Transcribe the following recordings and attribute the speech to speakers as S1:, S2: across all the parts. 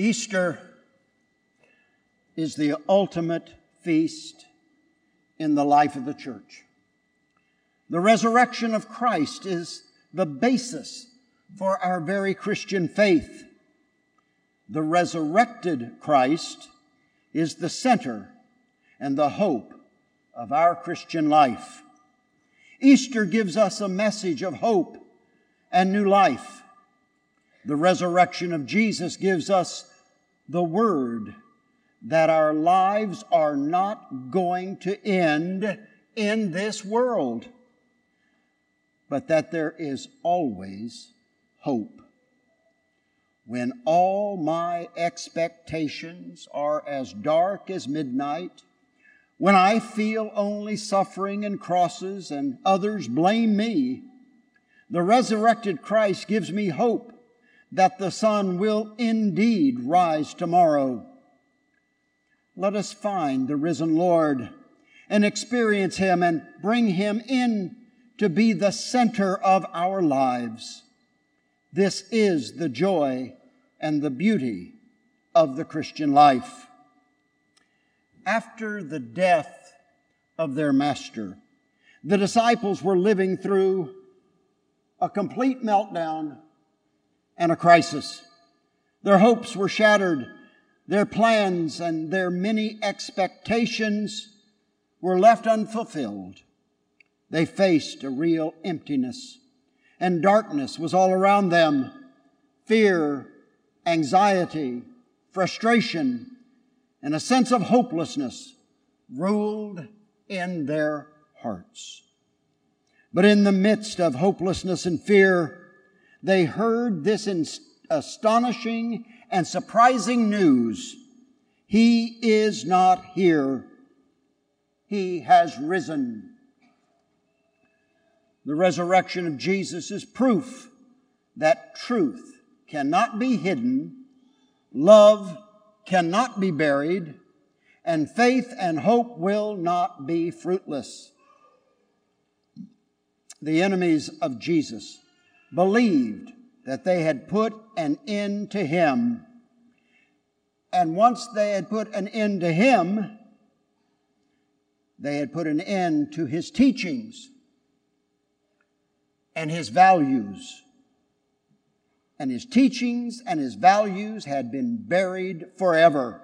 S1: Easter is the ultimate feast in the life of the church. The resurrection of Christ is the basis for our very Christian faith. The resurrected Christ is the center and the hope of our Christian life. Easter gives us a message of hope and new life. The resurrection of Jesus gives us the word that our lives are not going to end in this world, but that there is always hope. When all my expectations are as dark as midnight, when I feel only suffering and crosses and others blame me, the resurrected Christ gives me hope that the sun will indeed rise tomorrow. Let us find the risen Lord and experience Him and bring Him in to be the center of our lives. This is the joy and the beauty of the Christian life. After the death of their master, the disciples were living through a complete meltdown and a crisis. Their hopes were shattered. Their plans and their many expectations were left unfulfilled. They faced a real emptiness, and darkness was all around them. Fear, anxiety, frustration, and a sense of hopelessness ruled in their hearts. But in the midst of hopelessness and fear, they heard this astonishing and surprising news. He is not here. He has risen. The resurrection of Jesus is proof that truth cannot be hidden, love cannot be buried, and faith and hope will not be fruitless the enemies of Jesus, believed that they had put an end to him. And once they had put an end to him, they had put an end to his teachings and his values. And his teachings and his values had been buried forever,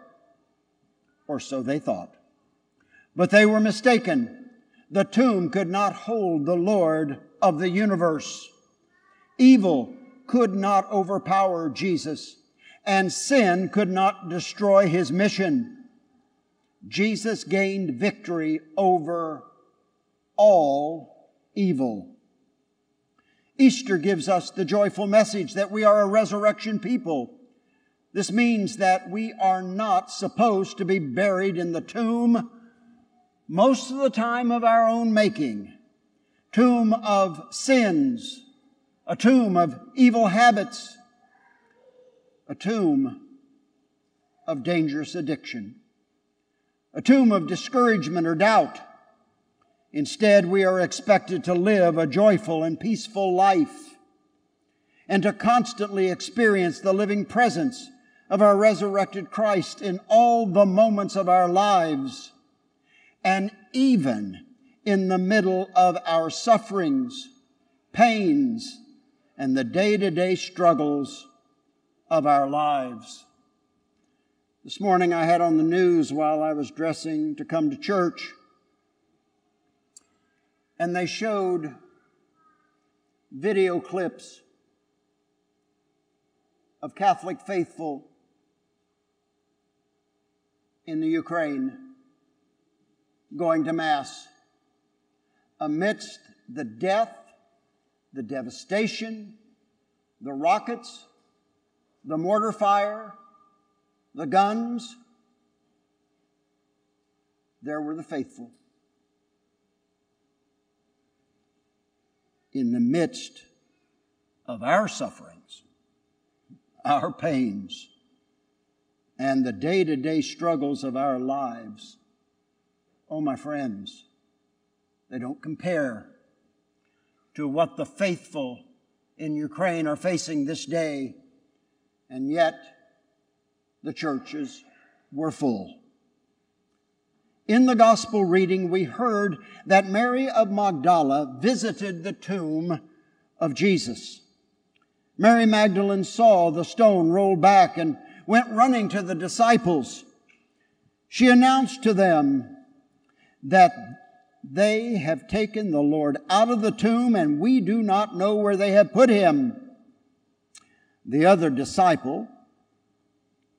S1: or so they thought. But they were mistaken. The tomb could not hold the Lord of the universe. Evil could not overpower Jesus, and sin could not destroy his mission. Jesus gained victory over all evil. Easter gives us the joyful message that we are a resurrection people. This means that we are not supposed to be buried in the tomb most of the time of our own making, tomb of sins, a tomb of evil habits, a tomb of dangerous addiction, a tomb of discouragement or doubt. Instead, we are expected to live a joyful and peaceful life and to constantly experience the living presence of our resurrected Christ in all the moments of our lives and even in the middle of our sufferings, pains, and the day to day struggles of our lives. This morning I had on the news while I was dressing to come to church, and they showed video clips of Catholic faithful in the Ukraine going to Mass amidst the death, the devastation, the rockets, the mortar fire, the guns. There were the faithful. In the midst of our sufferings, our pains, and the day to day struggles of our lives, Oh, my friends, they don't compare to what the faithful in Ukraine are facing this day. And yet, the churches were full. In the gospel reading, we heard that Mary of Magdala visited the tomb of Jesus. Mary Magdalene saw the stone rolled back and went running to the disciples. She announced to them that they have taken the Lord out of the tomb and we do not know where they have put him. The other disciple,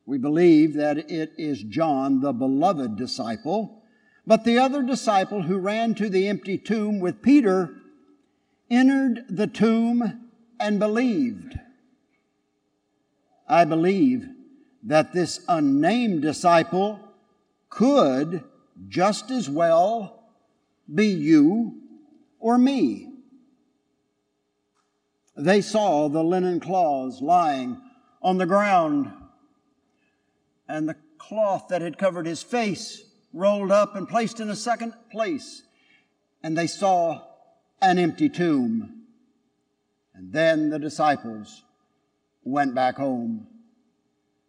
S1: we believe that it is John, the beloved disciple, but the other disciple who ran to the empty tomb with Peter entered the tomb and believed. I believe that this unnamed disciple could just as well be you or me. They saw the linen cloths lying on the ground and the cloth that had covered his face rolled up and placed in a second place. And they saw an empty tomb. And then the disciples went back home.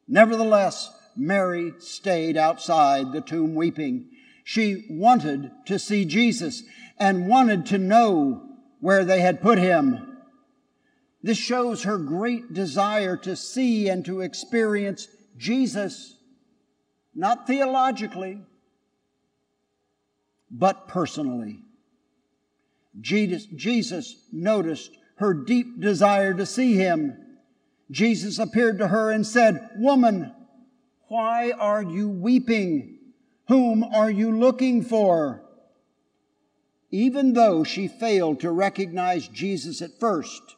S1: Nevertheless, Mary stayed outside the tomb weeping. She wanted to see Jesus and wanted to know where they had put him. This shows her great desire to see and to experience Jesus, not theologically, but personally. Jesus, noticed her deep desire to see him. Jesus appeared to her and said, Woman, why are you weeping? Whom are you looking for? Even though she failed to recognize Jesus at first,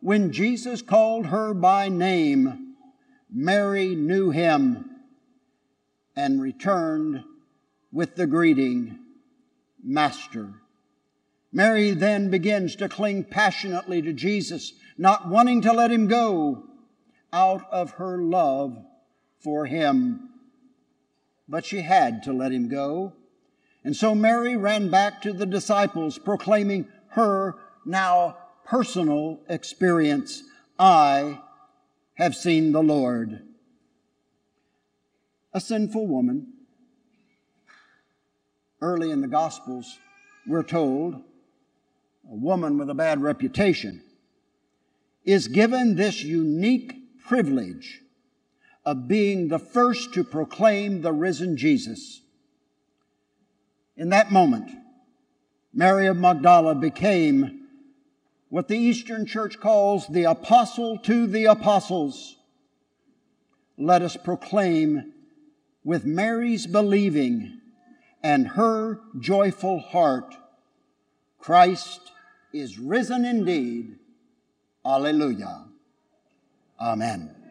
S1: when Jesus called her by name, Mary knew him and returned with the greeting, Master. Mary then begins to cling passionately to Jesus, not wanting to let him go out of her love for him. But she had to let him go. And so Mary ran back to the disciples, proclaiming her now personal experience. I have seen the Lord. A sinful woman. Early in the Gospels, we're told, a woman with a bad reputation, is given this unique privilege of being the first to proclaim the risen Jesus. In that moment, Mary of Magdala became what the Eastern Church calls the apostle to the apostles. Let us proclaim with Mary's believing and her joyful heart Christ is risen indeed. Alleluia. Amen.